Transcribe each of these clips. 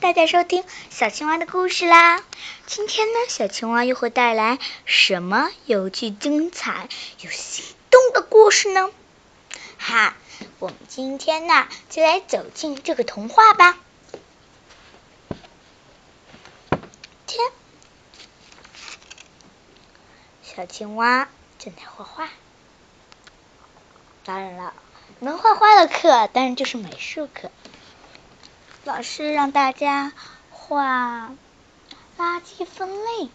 大家收听小青蛙的故事啦！今天呢，小青蛙又会带来什么有趣、精彩、有心动的故事呢？哈，我们今天呢，就来走进这个童话吧。天，小青蛙正在画画。当然了，能画画的课当然就是美术课。老师让大家画垃圾分类，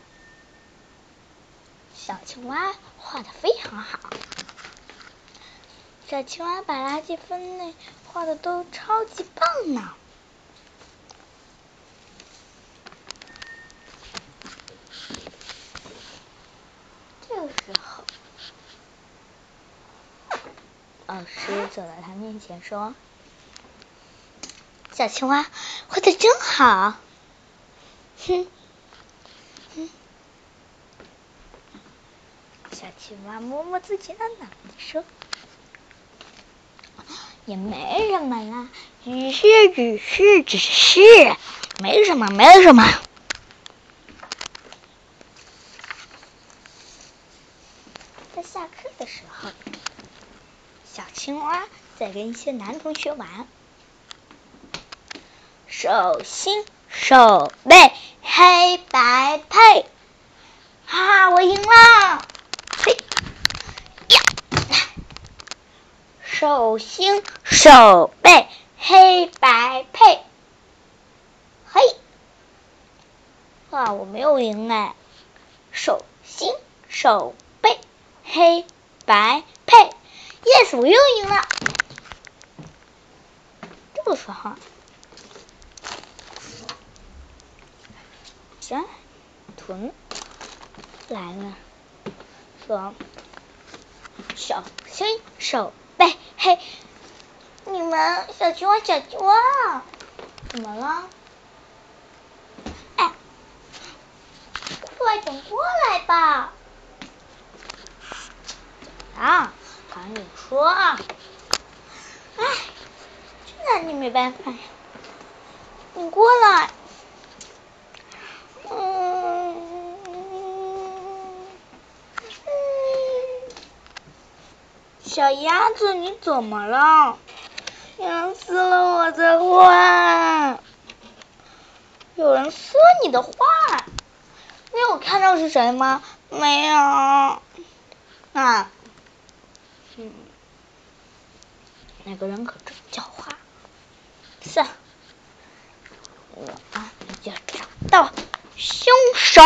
小青蛙画的非常好。小青蛙把垃圾分类画的都超级棒呢。这个时候，老师走到他面前说。小青蛙画的真好，哼，哼。小青蛙摸摸自己的脑袋说：“也没什么啦，只是，只是，只是，没什么，没什么。”在下课的时候，小青蛙在跟一些男同学玩。手心手背黑白配，哈哈，我赢了！嘿呀，手心手背黑白配，嘿，哇，我没有赢哎！手心手背黑白配，yes，我又赢了！这个时候。小豚来了，说：“手心手背嘿，你们小青蛙小青蛙怎么了？哎，快点过来吧！啊，赶紧说啊！哎，这拿你没办法呀，你过来。”小鸭子，你怎么了？咬死了我的画！有人撕你的画？你有看到是谁吗？没有。啊，嗯，那个人可真狡猾。算，我啊就找到凶手。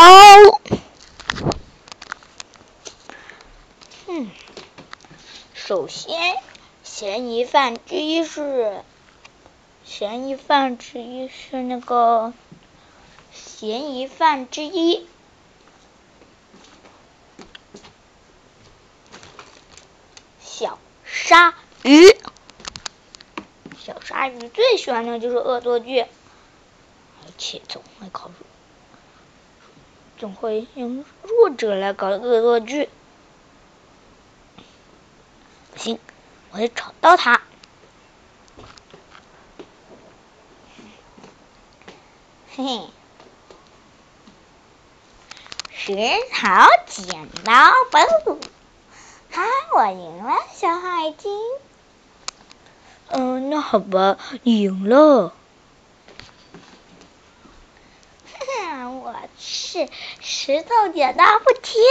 嗯。首先，嫌疑犯之一是嫌疑犯之一是那个嫌疑犯之一小鲨鱼。小鲨鱼最喜欢的就是恶作剧，而且总会搞总会用弱者来搞恶作剧。行，我得找到他。嘿嘿，石头剪刀布，哈，我赢了，小海晶。嗯，那好吧，你赢了。我是石头剪刀布天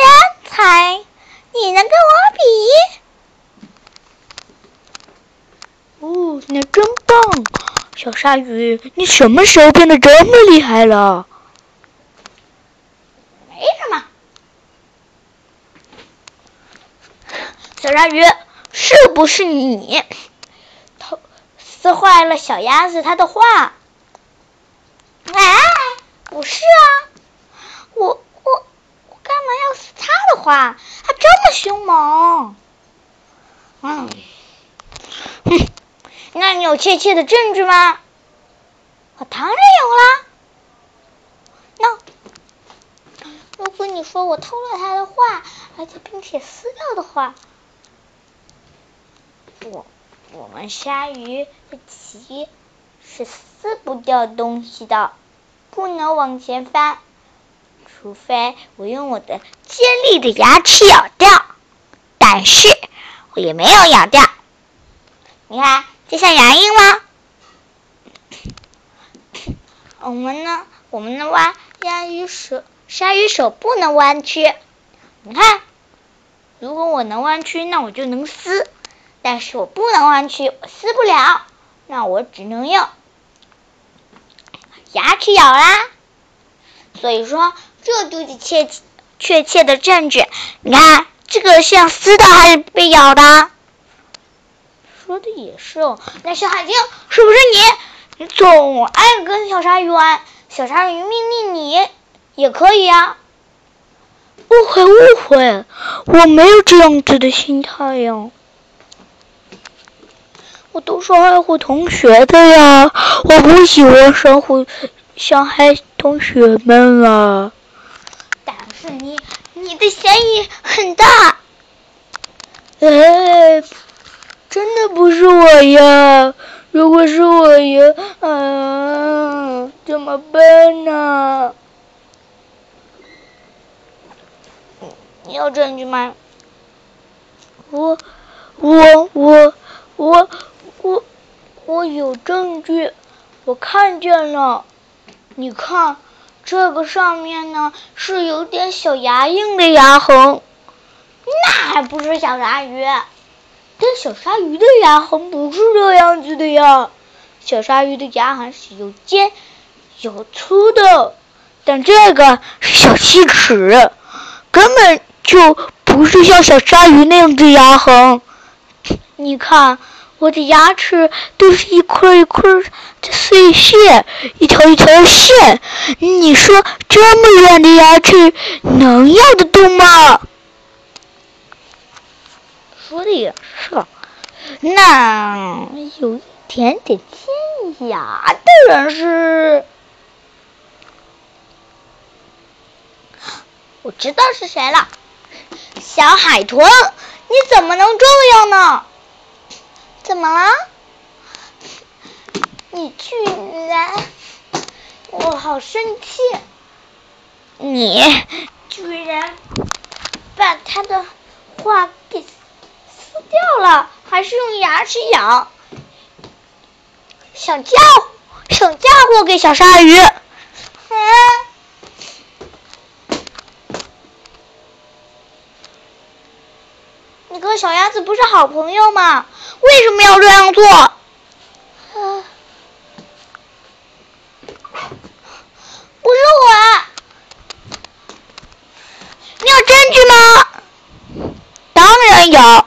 才，你能跟我比？哦，你真棒，小鲨鱼，你什么时候变得这么厉害了？没什么，小鲨鱼，是不是你偷撕坏了小鸭子它的画？哎，不是啊，我我我干嘛要撕他的画？他这么凶猛，嗯，哼。那你有确切的证据吗？我当然有啦。那如果你说我偷了他的画，而且并且撕掉的话，我我们鲨鱼的鳍是撕不掉东西的，不能往前翻，除非我用我的尖利的牙齿咬掉。但是我也没有咬掉，你看这像牙印吗？我们呢？我们的弯鲨鱼手，鲨鱼手不能弯曲。你看，如果我能弯曲，那我就能撕；但是我不能弯曲，我撕不了。那我只能用牙齿咬啦。所以说，这就是确确切的证据。你看，这个像撕的还是被咬的？说的也是哦。那小海星，是不是你？你总爱跟小鲨鱼玩，小鲨鱼命令你也可以啊。误会误会，我没有这样子的心态呀。我都是爱护同学的呀，我不喜欢伤害伤害同学们啊。但是你你的嫌疑很大。哎，真的不是我呀！如果是我呀，嗯，怎么办呢？你有证据吗？我我我我我我有证据，我看见了。你看，这个上面呢是有点小牙印的牙痕，那还不是小鲨鱼？但小鲨鱼的牙痕不是这样子的呀，小鲨鱼的牙痕是有尖有粗的，但这个是小细齿，根本。就不是像小鲨鱼那样的牙痕，你看我的牙齿都是一块一块的碎屑，一条一条的线。你说这么软的牙齿能咬得动吗？说的也那有一点点尖牙的人是，我知道是谁了。小海豚，你怎么能这样呢？怎么了？你居然，我好生气！你居然把他的话掉了，还是用牙齿咬，想嫁想嫁祸给小鲨鱼？嗯。你和小鸭子不是好朋友吗？为什么要这样做？不是我，你有证据吗？当然有。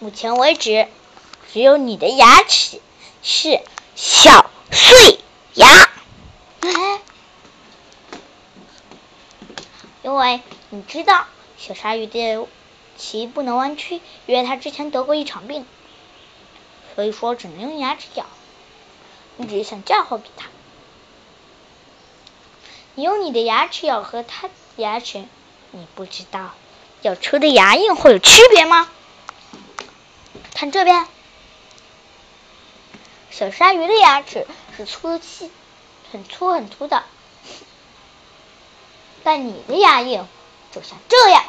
目目前为止，只有你的牙齿是小碎牙。因为你知道小鲨鱼的鳍不能弯曲，因为它之前得过一场病，所以说只能用牙齿咬。你只是想嫁祸给他，你用你的牙齿咬和他牙齿，你不知道咬出的牙印会有区别吗？看这边，小鲨鱼的牙齿是粗细很粗很粗的。但你的牙印就像这样，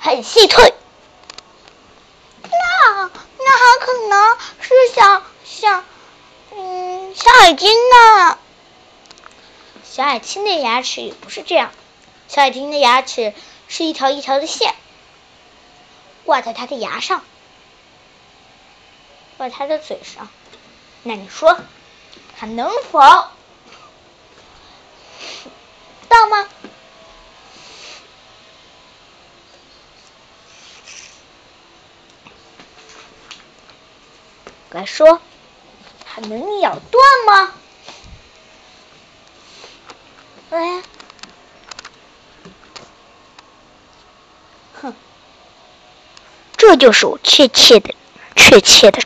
很细脆。那那很可能是像像嗯小海鲸呢。小海鲸的牙齿也不是这样，小海鲸的牙齿是一条一条的线，挂在它的牙上，挂在它的嘴上。那你说，它能否到吗？来说，还能咬断吗？哎，哼，这就是我确切的、确切的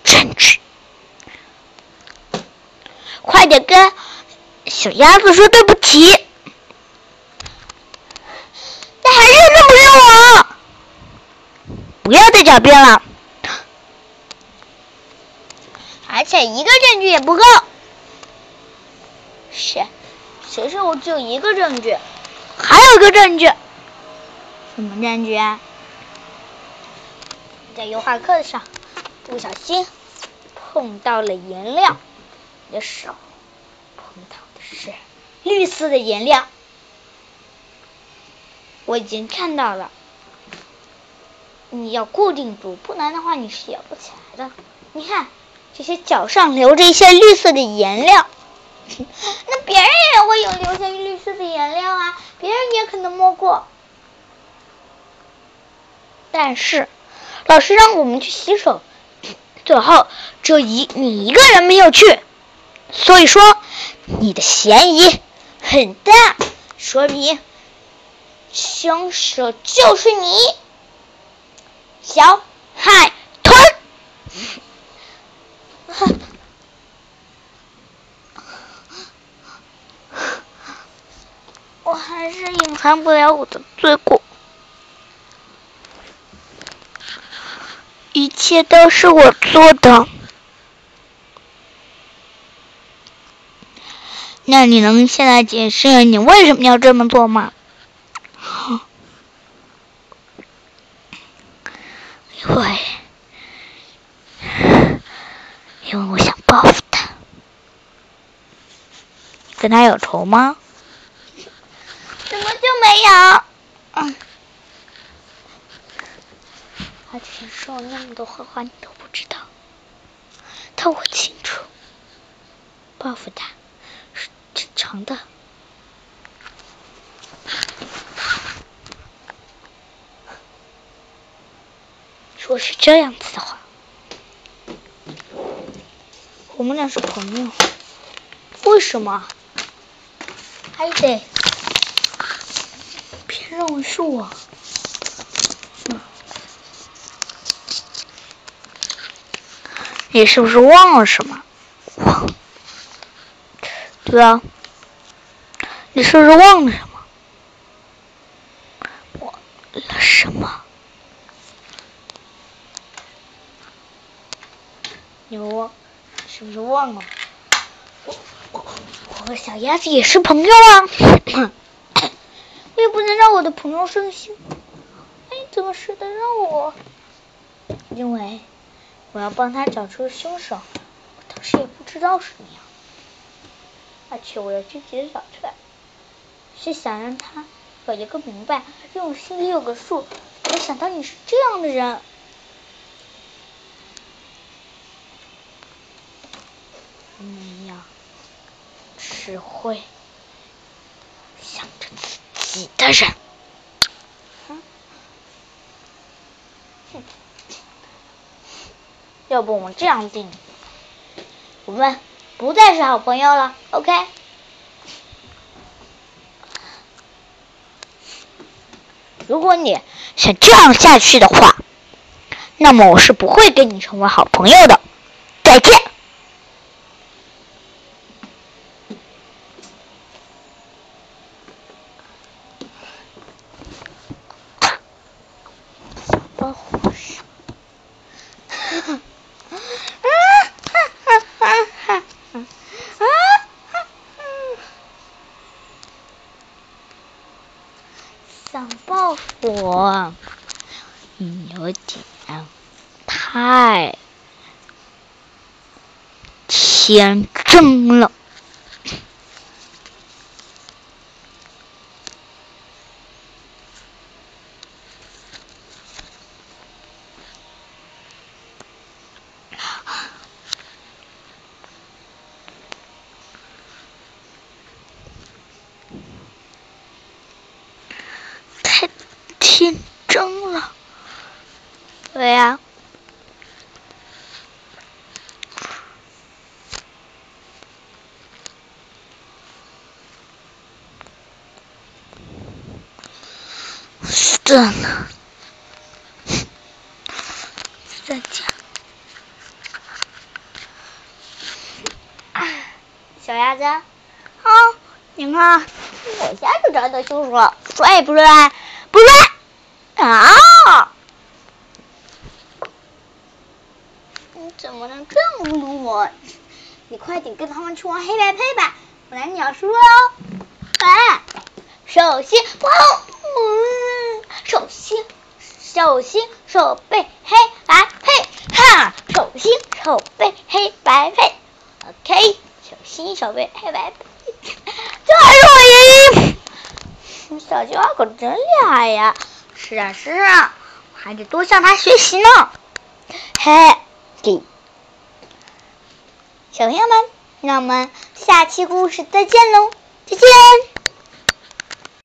快点跟小鸭子说对不起。但还是认不认我？不要再狡辩了。而且一个证据也不够。谁？谁说我只有一个证据？还有一个证据。什么证据啊？在油画课上不小心碰到了颜料你的手，碰到的是绿色的颜料。我已经看到了，你要固定住，不然的话你是摇不起来的。你看，这些脚上留着一些绿色的颜料，那别人也会有留下绿色的颜料啊，别人也可能摸过。但是老师让我们去洗手，最后只有一你一个人没有去，所以说你的嫌疑很大，说明。凶手就是你，小海豚。我还是隐藏不了我的罪过，一切都是我做的。那你能现在解释你为什么要这么做吗？因为，因为我想报复他。跟他有仇吗？怎么就没有？嗯，他之前说了那么多坏话，你都不知道。但我清楚，报复他是正常的。说是这样子的话，我们俩是朋友，为什么还得别认为是我？你是不是忘了什么？忘？对啊，你是不是忘了什么？忘了什么？牛，是不是忘了？我我我和小鸭子也是朋友啊，我也不能让我的朋友伤心。哎，怎么舍得让我？因为我要帮他找出凶手，我当时也不知道是你，而且我要积极的找出来，是想让他有一个明白，让我心里有个数。没想到你是这样的人。你呀，只会想着自己的人。哼 要不我们这样定，我们不再是好朋友了，OK？如果你想这样下去的话，那么我是不会跟你成为好朋友的。再见报复我，有点太天真了。太天真了，对呀。算了，再见。小鸭子，啊，你看，我一下就找到凶手了，帅不帅？不帅啊！你怎么能这么侮辱我？你快点跟他们去玩黑白配吧，不然你要输了哦。哎，手心不好，嗯，手心，手心手背黑白配，哈，手心手背黑白配，OK，手心手背黑白配，这还是我赢。小青蛙可真厉害呀！是啊是啊，我还得多向他学习呢。嘿，小朋友们，那我们下期故事再见喽，再见。